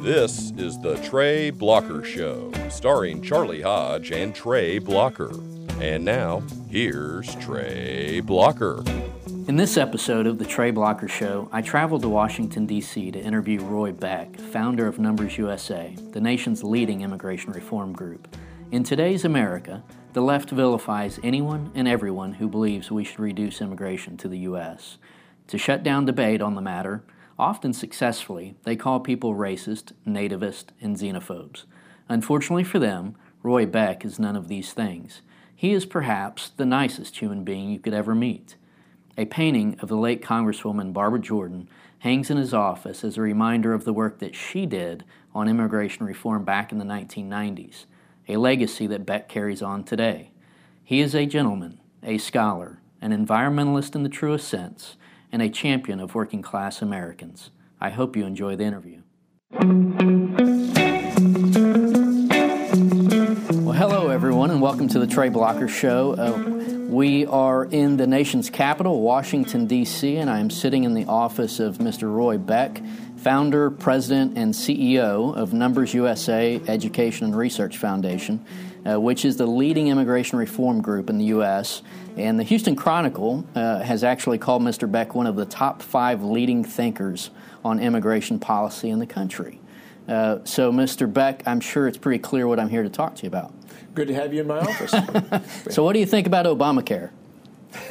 This is the Trey Blocker Show, starring Charlie Hodge and Trey Blocker. And now, here's Trey Blocker. In this episode of the Trey Blocker Show, I traveled to Washington, D.C. to interview Roy Beck, founder of Numbers USA, the nation's leading immigration reform group. In today's America, the left vilifies anyone and everyone who believes we should reduce immigration to the U.S. To shut down debate on the matter, Often successfully, they call people racist, nativist, and xenophobes. Unfortunately for them, Roy Beck is none of these things. He is perhaps the nicest human being you could ever meet. A painting of the late Congresswoman Barbara Jordan hangs in his office as a reminder of the work that she did on immigration reform back in the 1990s, a legacy that Beck carries on today. He is a gentleman, a scholar, an environmentalist in the truest sense, and a champion of working class Americans. I hope you enjoy the interview. Well, hello, everyone, and welcome to the Trey Blocker Show. Uh, we are in the nation's capital, Washington, D.C., and I am sitting in the office of Mr. Roy Beck, founder, president, and CEO of Numbers USA Education and Research Foundation, uh, which is the leading immigration reform group in the U.S. And the Houston Chronicle uh, has actually called Mr. Beck one of the top five leading thinkers on immigration policy in the country. Uh, so, Mr. Beck, I'm sure it's pretty clear what I'm here to talk to you about. Good to have you in my office. so, what do you think about Obamacare?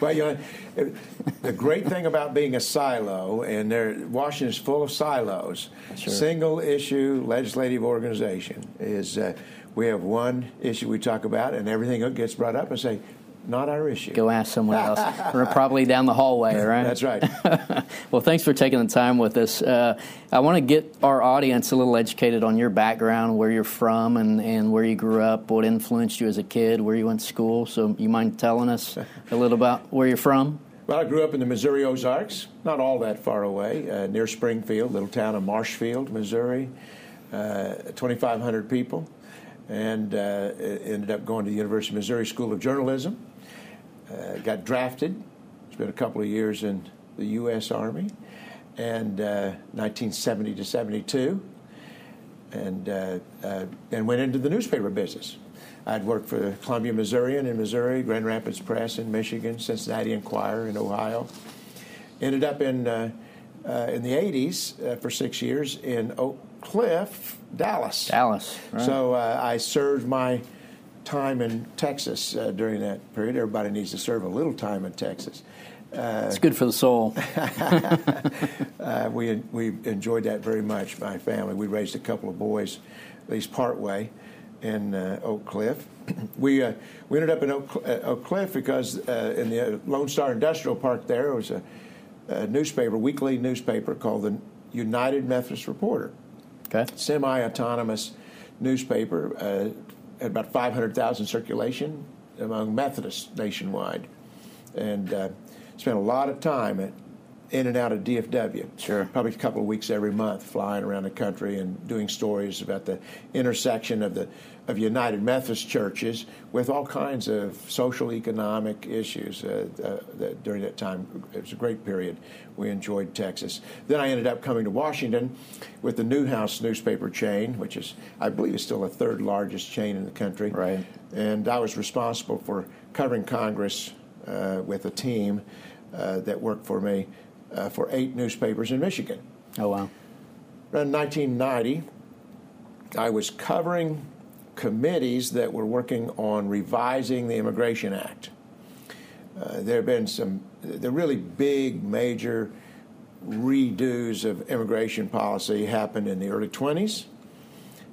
well, you know, the great thing about being a silo, and there, Washington's full of silos, sure. single issue legislative organization is. Uh, we have one issue we talk about, and everything gets brought up and say, not our issue. Go ask someone else. We're probably down the hallway, right? That's right. well, thanks for taking the time with us. Uh, I want to get our audience a little educated on your background, where you're from, and, and where you grew up, what influenced you as a kid, where you went to school. So, you mind telling us a little about where you're from? Well, I grew up in the Missouri Ozarks, not all that far away, uh, near Springfield, little town of Marshfield, Missouri, uh, 2,500 people and uh, ended up going to the University of Missouri School of Journalism. Uh, got drafted. Spent a couple of years in the U.S. Army, and 1970 uh, to 72, and uh, uh, and went into the newspaper business. I'd worked for the Columbia Missourian in Missouri, Grand Rapids Press in Michigan, Cincinnati Enquirer in Ohio. Ended up in in the 80s for six years in Oak Cliff, Dallas. Dallas. Right. So uh, I served my time in Texas uh, during that period. Everybody needs to serve a little time in Texas. Uh, it's good for the soul. uh, we we enjoyed that very much. My family. We raised a couple of boys, at least part way, in uh, Oak Cliff. we uh, we ended up in Oak, uh, Oak Cliff because in the Lone Star Industrial Park there was a, a newspaper, weekly newspaper called the United Methodist Reporter Okay. Semi-autonomous newspaper, uh, had about 500,000 circulation among Methodists nationwide, and uh, spent a lot of time at in and out of DFW. Sure. Probably a couple of weeks every month, flying around the country and doing stories about the intersection of the of United Methodist churches with all kinds of social economic issues uh, uh, that during that time. It was a great period. We enjoyed Texas. Then I ended up coming to Washington with the Newhouse newspaper chain, which is I believe is still the third largest chain in the country. Right. And I was responsible for covering Congress uh, with a team uh, that worked for me uh, for eight newspapers in Michigan. Oh, wow. Around 1990, I was covering committees that were working on revising the Immigration Act. Uh, there have been some the really big, major redos of immigration policy happened in the early 20s,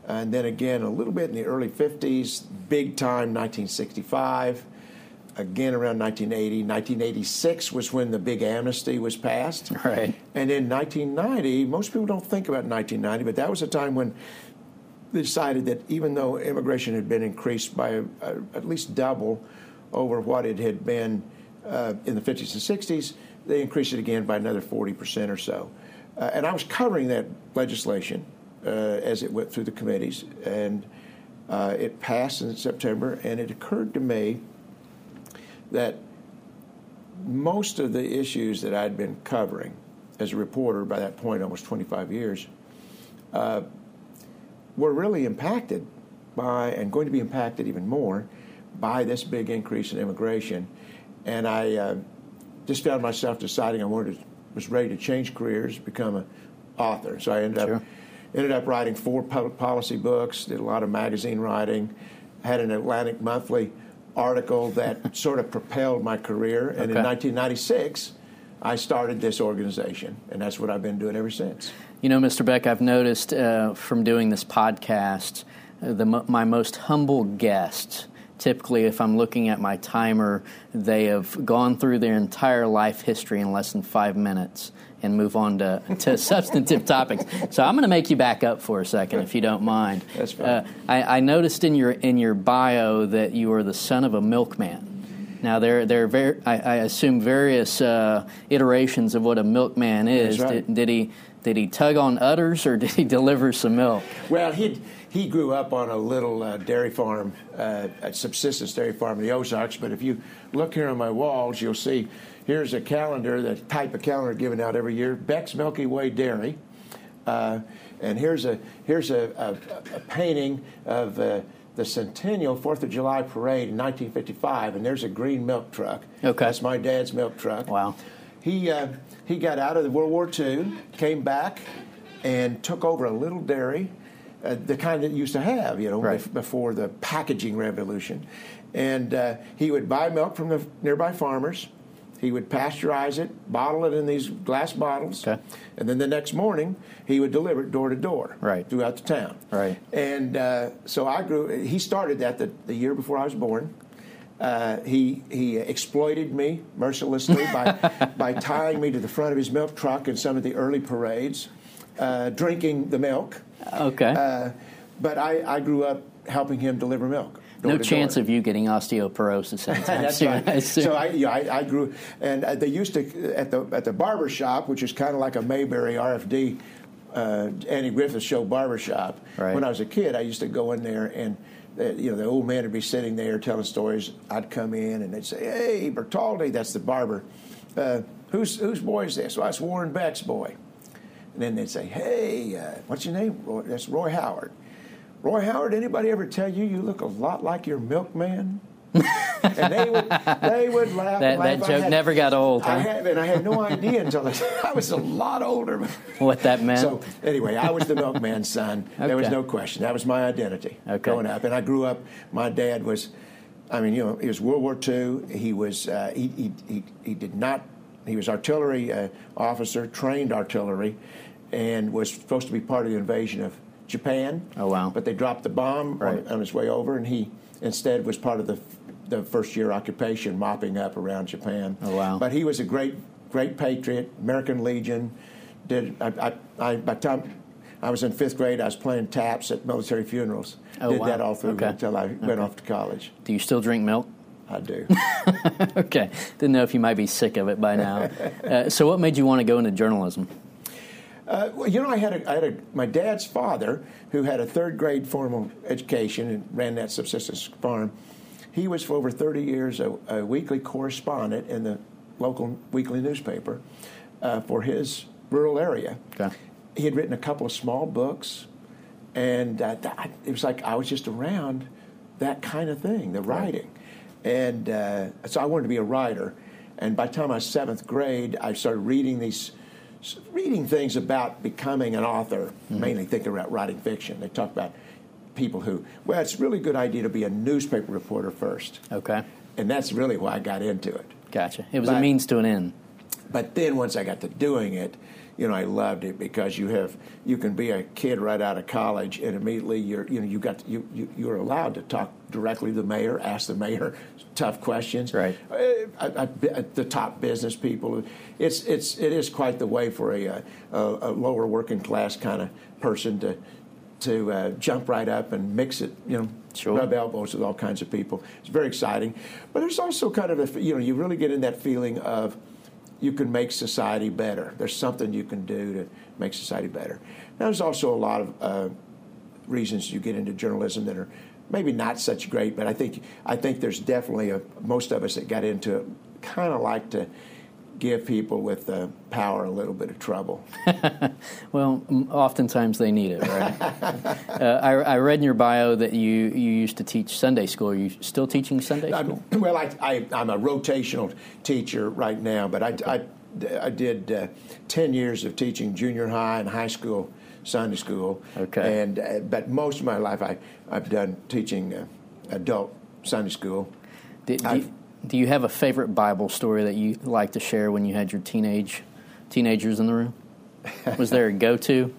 and then again a little bit in the early 50s, big time 1965 again around 1980. 1986 was when the big amnesty was passed. Right. And in 1990, most people don't think about 1990, but that was a time when they decided that even though immigration had been increased by a, at least double over what it had been uh, in the 50s and 60s, they increased it again by another 40% or so. Uh, and I was covering that legislation uh, as it went through the committees, and uh, it passed in September, and it occurred to me that most of the issues that I'd been covering as a reporter by that point, almost 25 years, uh, were really impacted by, and going to be impacted even more, by this big increase in immigration. And I uh, just found myself deciding I wanted to, was ready to change careers, become an author. So I ended Sure. up ended up writing four public policy books, did a lot of magazine writing, had an Atlantic Monthly article that sort of propelled my career. And in 1996, I started this organization, and that's what I've been doing ever since. You know, Mr. Beck, I've noticed uh, from doing this podcast, uh, the, my most humble guests, typically, if I'm looking at my timer, they have gone through their entire life history in less than five minutes and move on to, to substantive topics. So I'm going to make you back up for a second, if you don't mind. That's fine. Uh, I, I noticed in your in your bio that you are the son of a milkman. Now there there are ver- I, I assume various uh, iterations of what a milkman is. Right. Did, did he did he tug on udders or did he deliver some milk? Well, he he grew up on a little uh, dairy farm, uh, a subsistence dairy farm in the Ozarks. But if you look here on my walls, you'll see here's a calendar, the type of calendar given out every year, Beck's Milky Way Dairy. Uh, and here's a here's a, a, a painting of uh, the Centennial Fourth of July parade in 1955, and there's a green milk truck. Okay. that's my dad's milk truck. Wow. He uh, he got out of the World War II, came back, and took over a little dairy, uh, the kind that used to have, you know, Right. bef- before the packaging revolution, and uh, he would buy milk from the nearby farmers. He would pasteurize it, bottle it in these glass bottles, Okay. and then the next morning he would deliver it door to door Right. throughout the town. Right. And uh, so I grew. He started that the, the year before I was born. Uh, he he exploited me mercilessly by by tying me to the front of his milk truck in some of the early parades, uh, drinking the milk. Okay. Uh, but I, I grew up helping him deliver milk. no chance door. of you getting osteoporosis That's soon. right. Assume. So I, yeah, I, I grew, and uh, they used to at the at the barber shop, which is kind of like a Mayberry RFD, uh, Andy Griffith Show barber shop. Right. When I was a kid, I used to go in there, and uh, you know the old man would be sitting there telling stories. I'd come in, and they'd say, "Hey, Bertaldi, that's the barber. Uh, whose whose boy is this? Well, it's Warren Beck's boy." And then they'd say, "Hey, uh, what's your name? Roy, that's Roy Howard." Roy Howard, anybody ever tell you you look a lot like your milkman? and they would they would laugh. That- laugh. that joke had- never got old, I huh? had, and I had no idea until I, I was a lot older. what that meant. So anyway, I was the milkman's son. There was no question. That was my identity Okay. growing up. And I grew up. My dad was, I mean, you know, he was World War II. He was uh, he, he he he did not. He was artillery uh, officer, trained artillery, and was supposed to be part of the invasion of Japan. Oh, wow. But they dropped the bomb Right. on, on his way over, and he instead was part of the the first year occupation, mopping up around Japan. Oh, wow. But he was a great great patriot, American Legion. Did I, I, I by the time I was in fifth grade, I was playing taps at military funerals. Oh, Did wow. that all through Okay. until I went off to college. Do you still drink milk? I do. okay. Didn't know if you might be sick of it by now. Uh, so, what made you want to go into journalism? Uh, well, you know, I had, a, I had a, my dad's father, who had a third grade formal education and ran that subsistence farm. He was for over 30 years a, a weekly correspondent in the local weekly newspaper uh, for his rural area. Okay. He had written a couple of small books, and uh, it was like I was just around that kind of thing, the writing. And uh, so I wanted to be a writer. And by the time I was seventh grade, I started reading these, reading things about becoming an author, mainly thinking about writing fiction. They talk about people who, well, it's a really good idea to be a newspaper reporter first. Okay. And that's really why I got into it. Gotcha. It was a means to an end. But then once I got to doing it, you know, I loved it because you have you can be a kid right out of college and immediately you're you know you got you, you you're allowed to talk directly to the mayor, ask the mayor tough questions. Right. Uh, I, I, the top business people. It's it's it is quite the way for a, a, a lower working class kind of person to to uh, jump right up and mix it. You know, Sure. rub elbows with all kinds of people. It's very exciting, but there's also kind of a you know you really get in that feeling of you can make society better. There's something you can do to make society better. Now, there's also a lot of uh, reasons you get into journalism that are maybe not such great, but I think I think there's definitely a, most of us that got into it kind of like to give people with uh, power a little bit of trouble. well, oftentimes they need it, right? uh, I, I, read in your bio that you, you used to teach Sunday school. Are you still teaching Sunday school? I'm, well, I, I, am a rotational teacher right now, but I, I, I did uh, 10 years of teaching junior high and high school Sunday school. Okay. And uh, but most of my life, I I've done teaching uh, adult Sunday school. Did, do, you, have a favorite Bible story that you like to share when you had your teenage teenagers in the room? Was there a go to?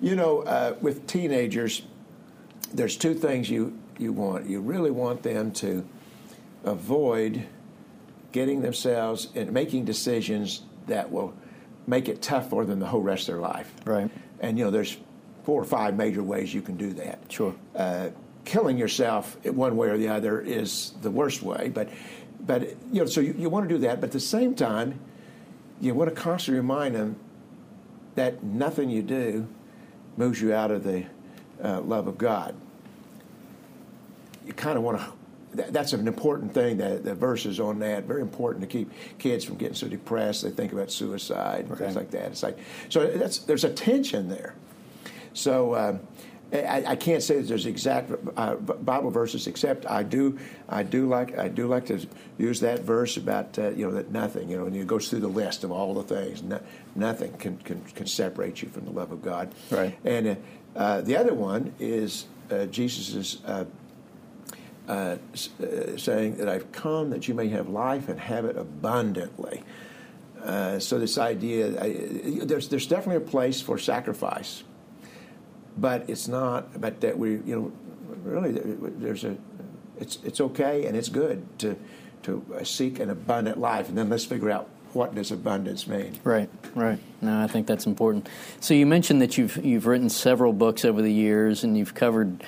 You know, uh, with teenagers, there's two things you you want. You really want them to avoid getting themselves and making decisions that will make it tough for them the whole rest of their life. Right. And you know, there's four or five major ways you can do that. Sure. Uh, killing yourself one way or the other is the worst way, but but you know, so you, you want to do that, but at the same time, you want to constantly remind them that nothing you do moves you out of the uh, love of God. You kind of want to that's an important thing. That the verses on that very important to keep kids from getting so depressed. They think about suicide and things like that. It's like so that's there's a tension there. So. Um, I, I, can't say that there's exact uh, Bible verses, except I do, I do like, I do like to use that verse about uh, you know that nothing, you know, and it goes through the list of all the things. No, nothing can, can, can separate you from the love of God. Right. And uh, the other one is uh, Jesus's uh, uh, uh, saying that I've come that you may have life and have it abundantly. Uh, so this idea, I, there's there's definitely a place for sacrifice, but it's not. But that we, you know, really, there's a, it's it's okay and it's good to to uh, seek an abundant life, and then let's figure out what does abundance mean? Right, right. No, I think that's important. So you mentioned that you've you've written several books over the years, and you've covered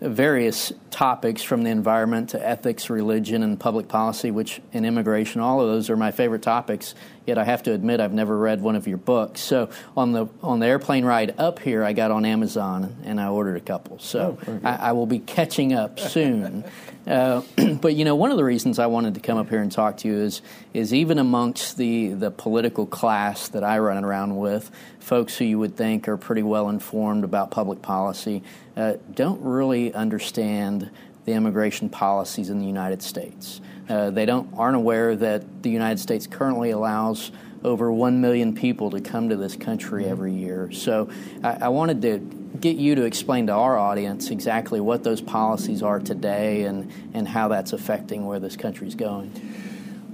various topics from the environment to ethics, religion, and public policy, which in immigration, all of those are my favorite topics. Yet I have to admit I've never read one of your books. So on the on the airplane ride up here, I got on Amazon and I ordered a couple. So oh, I, I, will be catching up soon. uh, but you know, one of the reasons I wanted to come up here and talk to you is is even amongst the the political class that I run around with, folks who you would think are pretty well informed about public policy uh, don't really understand the immigration policies in the United States. Uh, they don't aren't aware that the United States currently allows over one million people to come to this country every year. So I, I wanted to get you to explain to our audience exactly what those policies are today and, and how that's affecting where this country is going.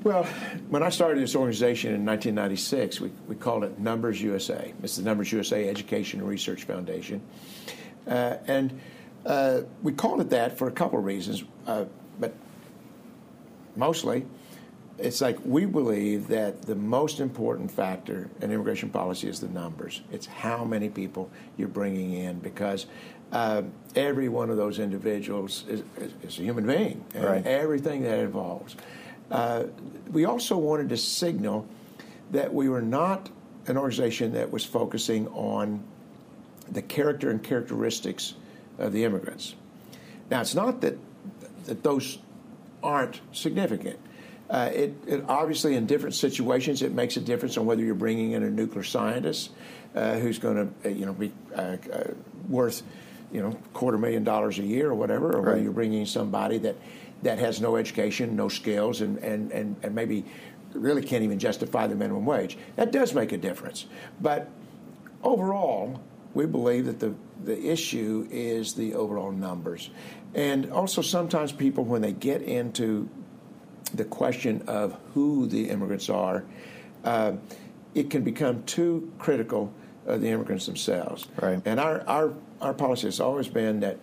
Well, when I started this organization in 1996, we, we called it Numbers USA. It's the Numbers USA Education and Research Foundation. Uh, and uh, we called it that for a couple of reasons, uh, but mostly it's like we believe that the most important factor in immigration policy is the numbers. It's how many people you're bringing in because uh, every one of those individuals is, is, is a human being and right. everything that involves. Uh, we also wanted to signal that we were not an organization that was focusing on the character and characteristics of the immigrants. Now, it's not that that those aren't significant. Uh, it, it, obviously in different situations it makes a difference on whether you're bringing in a nuclear scientist uh, who's going to uh, you know be uh, uh, worth you know quarter million dollars a year or whatever, or right. whether you're bringing somebody that that has no education, no skills, and, and, and, and maybe really can't even justify the minimum wage. That does make a difference, but overall we believe that the, the issue is the overall numbers. And also, sometimes people, when they get into the question of who the immigrants are, uh, it can become too critical of the immigrants themselves. Right. And our, our, our policy has always been that,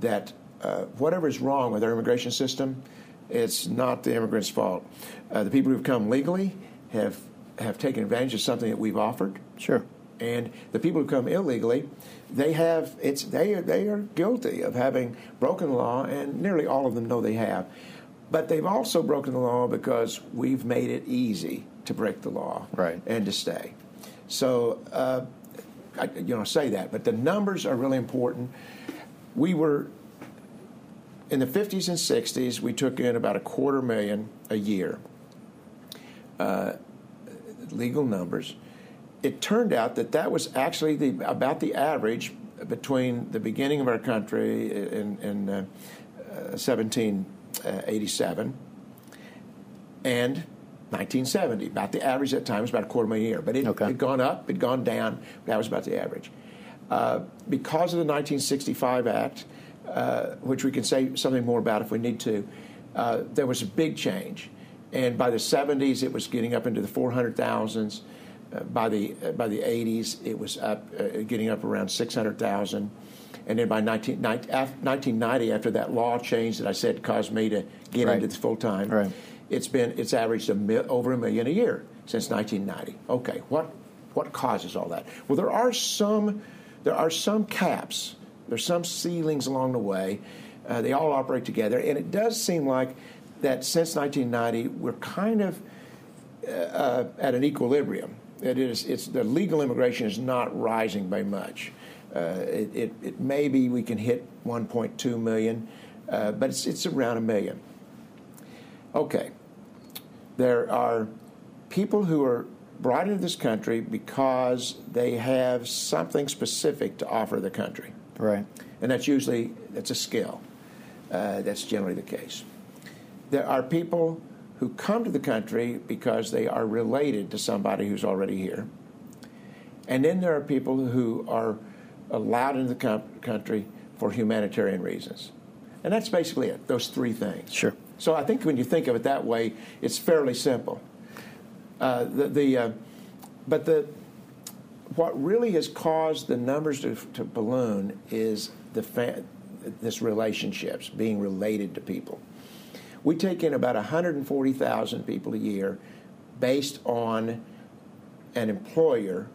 that uh, whatever is wrong with our immigration system, it's not the immigrants' fault. Uh, the people who've come legally have, have taken advantage of something that we've offered. Sure and the people who come illegally, they have it's they are, they are guilty of having broken the law, and nearly all of them know they have. But they've also broken the law because we've made it easy to break the law right. and to stay. So, uh, I, you know, say that, but the numbers are really important. We were in the 50s and 60s, we took in about a quarter million a year. Uh, legal numbers. It turned out that that was actually the, about the average between the beginning of our country in, in uh, 1787 and 1970. About the average at that time was about a quarter million a year. But it Okay. had gone up, it had gone down. That was about the average. Uh, because of the 1965 Act, uh, which we can say something more about if we need to, uh, there was a big change. And by the 70s, it was getting up into the 400,000s. Uh, by the uh, by the 80s, it was up, uh, getting up around 600,000. And then by 19, 1990, after that law change that I said caused me to get Right. into this full time, Right. it's been it's averaged a mil, over a million a year since 1990. Okay, what what causes all that? Well, there are some there are some caps. There's some ceilings along the way. Uh, they all operate together, and it does seem like that since 1990 we're kind of uh, at an equilibrium. It is it's the legal immigration is not rising by much. Uh, it, it, it maybe we can hit 1.2 million, uh, but it's it's around a million. Okay. There are people who are brought into this country because they have something specific to offer the country. Right. And that's usually that's a skill. Uh, that's generally the case. There are people who come to the country because they are related to somebody who's already here. And then there are people who are allowed into the country for humanitarian reasons. And that's basically it, those three things. Sure. So I think when you think of it that way, it's fairly simple. Uh, the, the uh, but the what really has caused the numbers to, to balloon is the fa- this relationships being related to people. We take in about 140,000 people a year based on an employer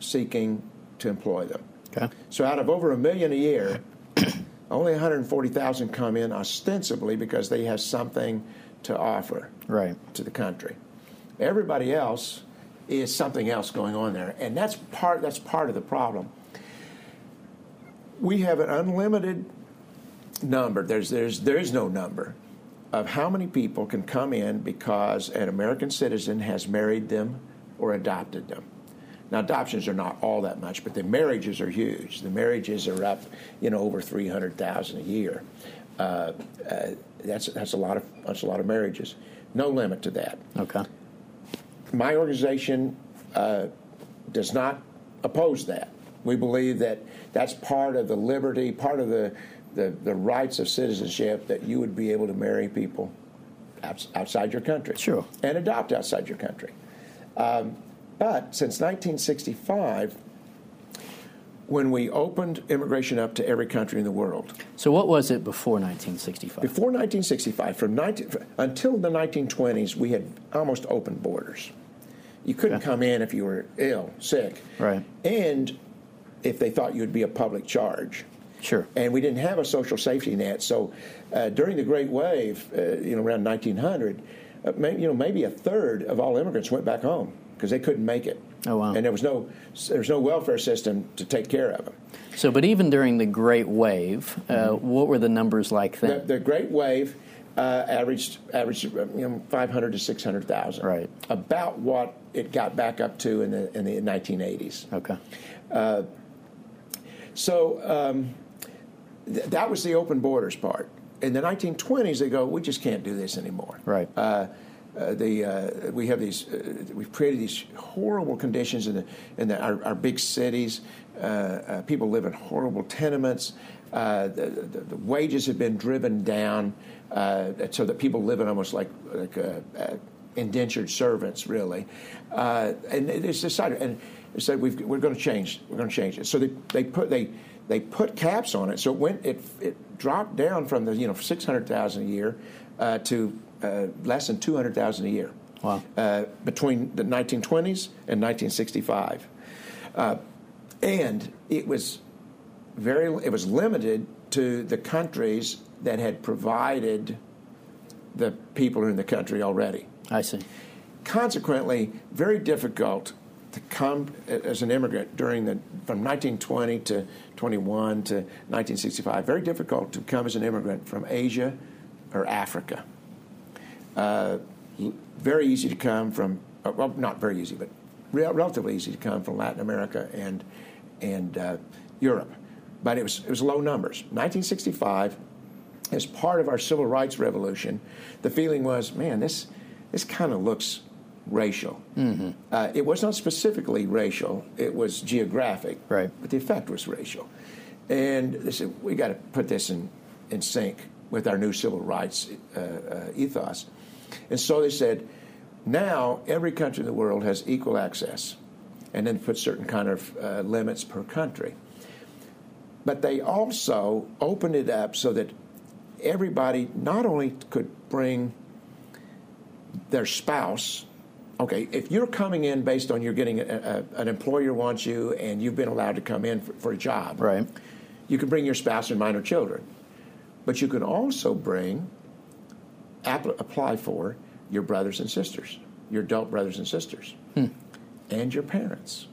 seeking to employ them. Okay. So out of over a million a year, only 140,000 come in ostensibly because they have something to offer Right. to the country. Everybody else is something else going on there, and that's part that's part of the problem. We have an unlimited number. There's there's there is no number of how many people can come in because an American citizen has married them or adopted them. Now, adoptions are not all that much, but the marriages are huge. The marriages are up, you know, over three hundred thousand a year. Uh, uh, that's that's a lot of that's a lot of marriages. No limit to that Okay. my organization uh, does not oppose that. We believe that that's part of the liberty, part of the, the, the rights of citizenship that you would be able to marry people outside your country. Sure. And adopt outside your country. Um, but since 1965, when we opened immigration up to every country in the world, So what was it before 1965? before 1965, from 19, until the 1920s, we had almost open borders. You couldn't Okay. come in if you were ill, sick, Right. and if they thought you'd be a public charge. Sure. And we didn't have a social safety net. So uh, during the Great Wave, uh, you know, around 1900, uh, maybe, you know, maybe a third of all immigrants went back home because they couldn't make it. Oh, wow. And there was no there was no welfare system to take care of them. So, but even during the Great Wave, uh, what were the numbers like The, then? the Great Wave uh, averaged averaged uh, you know 500 to 600 thousand. Right. About what it got back up to in the in the 1980s. okay. So um, th- that was the open borders part. In the 1920s, they go, we just can't do this anymore. Right. Uh, uh, the, uh, we have these, uh, we've created these horrible conditions in, the, in the, our, our big cities. Uh, uh, people live in horrible tenements. Uh, the, the, the wages have been driven down uh, so that people live in almost like, like uh, uh, indentured servants, really. Uh, and it's decided, and they said we've, we're going to change. We're going to change it. So they, they put they they put caps on it. So it went it it dropped down from the you know six hundred thousand a year uh, to uh, less than two hundred thousand a year. Wow. Uh, between the 1920s and 1965, uh, and it was very it was limited to the countries that had provided the people in the country already I see. consequently very difficult to come as an immigrant during the from 1920 to 21 to 1965. Very difficult to come as an immigrant from Asia or Africa. Uh, very easy to come from, uh, well, not very easy, but re- relatively easy to come from Latin America and and uh, Europe. But it was it was low numbers. 1965, as part of our civil rights revolution, the feeling was, man, this this kind of looks racial. Mm-hmm. Uh, it was not specifically racial; it was geographic. Right. But the effect was racial, and they said we got to put this in in sync with our new civil rights uh, uh, ethos. And so they said, now every country in the world has equal access, and then put certain kind of uh, limits per country. But they also opened it up so that everybody not only could bring their spouse okay, if you're coming in based on you're getting a, a, an employer wants you and you've been allowed to come in for, for, a job, right? You can bring your spouse and minor children, but you can also bring, apply for your brothers and sisters, your adult brothers and sisters, hmm. and your parents.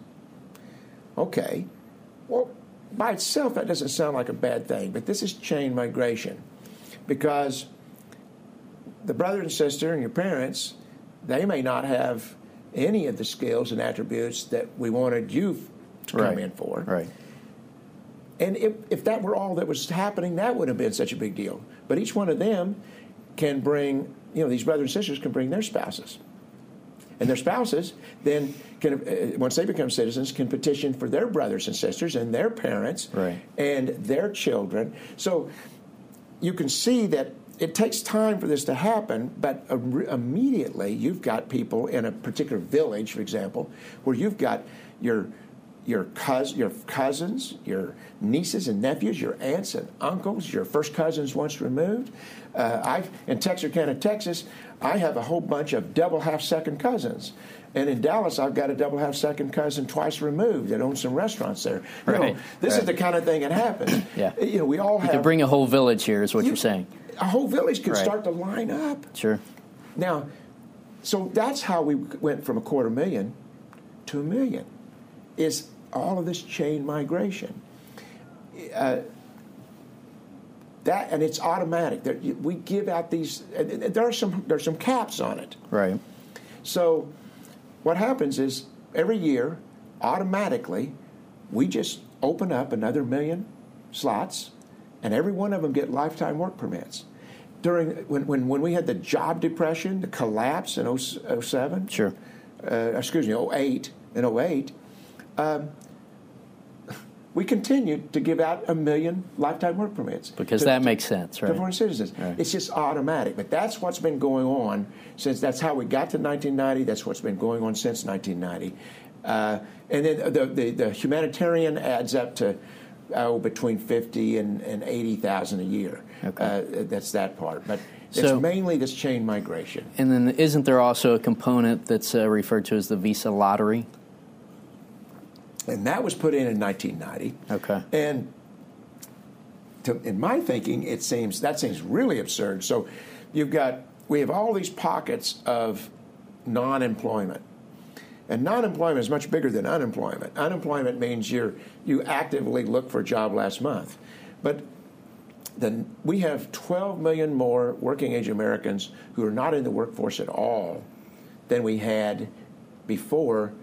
Okay, well, by itself that doesn't sound like a bad thing, but this is chain migration, because the brother and sister and your parents they may not have any of the skills and attributes that we wanted you to right. come in for. Right. And if, if that were all that was happening, that would have been such a big deal. But each one of them can bring, you know, these brothers and sisters can bring their spouses. And their spouses then can, uh, once they become citizens, can petition for their brothers and sisters and their parents right. and their children. So you can see that it takes time for this to happen, but immediately you've got people in a particular village, for example, where you've got your your, cous- your cousins, your nieces and nephews, your aunts and uncles, your first cousins once removed. Uh, I in Texarkana, Texas, I have a whole bunch of double half second cousins. And in Dallas, I've got a double half second cousin twice removed that owns some restaurants there. You right. know, this right. is the kind of thing that happens. yeah. You know, we all have. You bring a whole village here, is what you, are saying a whole village can right. start to line up. Sure. Now, so that's how we went from a quarter million to a million. Is all of this chain migration? Uh, that and it's automatic. There, we give out these. There are some. There's some caps on it. Right. So, what happens is every year, automatically, we just open up another million slots and every one of them get lifetime work permits. During when, when, when we had the job depression, the collapse in 07, sure, uh, excuse me, 08 and 08, um, we continued to give out a million lifetime work permits because to, that makes sense, right? To foreign citizens, right. it's just automatic. But that's what's been going on since. That's how we got to 1990. That's what's been going on since 1990. Uh, and then the, the, the humanitarian adds up to oh, between 50 and, and 80,000 a year. Okay. Uh, that's that part. But it's so, mainly this chain migration. And then isn't there also a component that's uh, referred to as the visa lottery? And that was put in in 1990. Okay. And to, in my thinking, it seems that seems really absurd. So you've got we have all these pockets of non-employment and non-employment is much bigger than unemployment. Unemployment means you're you actively look for a job last month, but then we have 12 million more working age Americans who are not in the workforce at all than we had before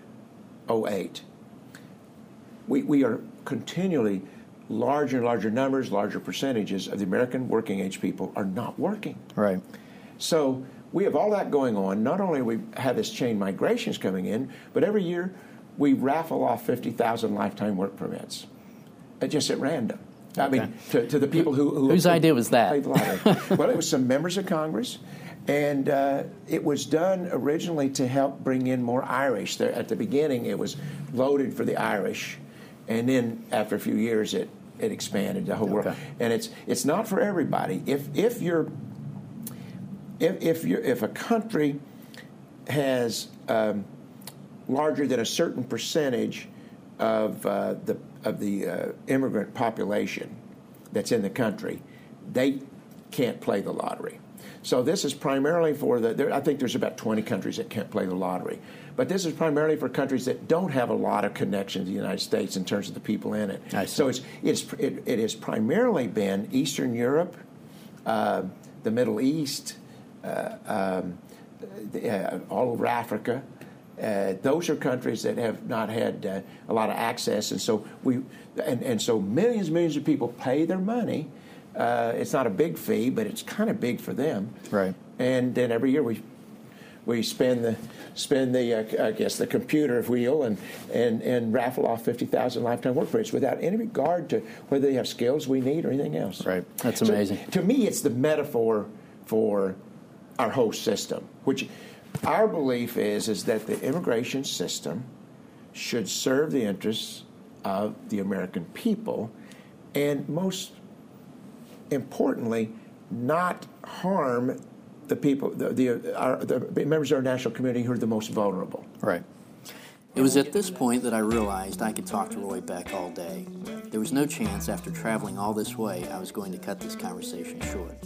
08. We, we are continually larger and larger numbers, larger percentages of the American working age people are not working. Right. So we have all that going on. Not only we have this chain migrations coming in, but every year we raffle off 50,000 lifetime work permits, uh, just at random. I mean, to, to, the people who, who whose idea was that? well, it was some members of Congress, and uh, it was done originally to help bring in more Irish. There, at the beginning, it was loaded for the Irish, and then after a few years, it it expanded the whole okay. world. And it's it's not for everybody. If if you're if if, if a country has um, larger than a certain percentage of uh, the of the uh, immigrant population that's in the country, they can't play the lottery. So this is primarily for the. There, I think there's about 20 countries that can't play the lottery, but this is primarily for countries that don't have a lot of connection to the United States in terms of the people in it. So it's it's it, it has primarily been Eastern Europe, uh, the Middle East, um, uh, all over Africa. Uh, those are countries that have not had uh, a lot of access, and so we, and, and so millions, millions of people pay their money. Uh, it's not a big fee, but it's kind of big for them. Right. And then every year we we spend the spend the uh, I guess the computer wheel and and and raffle off fifty thousand lifetime work credits without any regard to whether they have skills we need or anything else. Right. That's So, amazing. to me, it's the metaphor for our whole system, which our belief is is that the immigration system should serve the interests of the American people, and most importantly, not harm the people, the, the, our, the members of our national community who are the most vulnerable. Right. It was at this point that I realized I could talk to Roy Beck all day. There was no chance after traveling all this way I was going to cut this conversation short.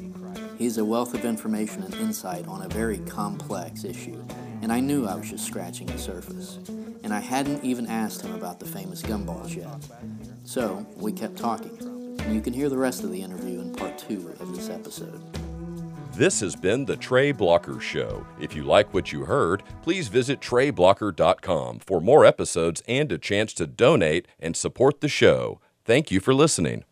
He is a wealth of information and insight on a very complex issue, and I knew I was just scratching the surface. And I hadn't even asked him about the famous gumballs yet. So we kept talking, and you can hear the rest of the interview in part two of this episode. This has been the Trey Blocker Show. If you like what you heard, please visit TreyBlocker.com for more episodes and a chance to donate and support the show. Thank you for listening.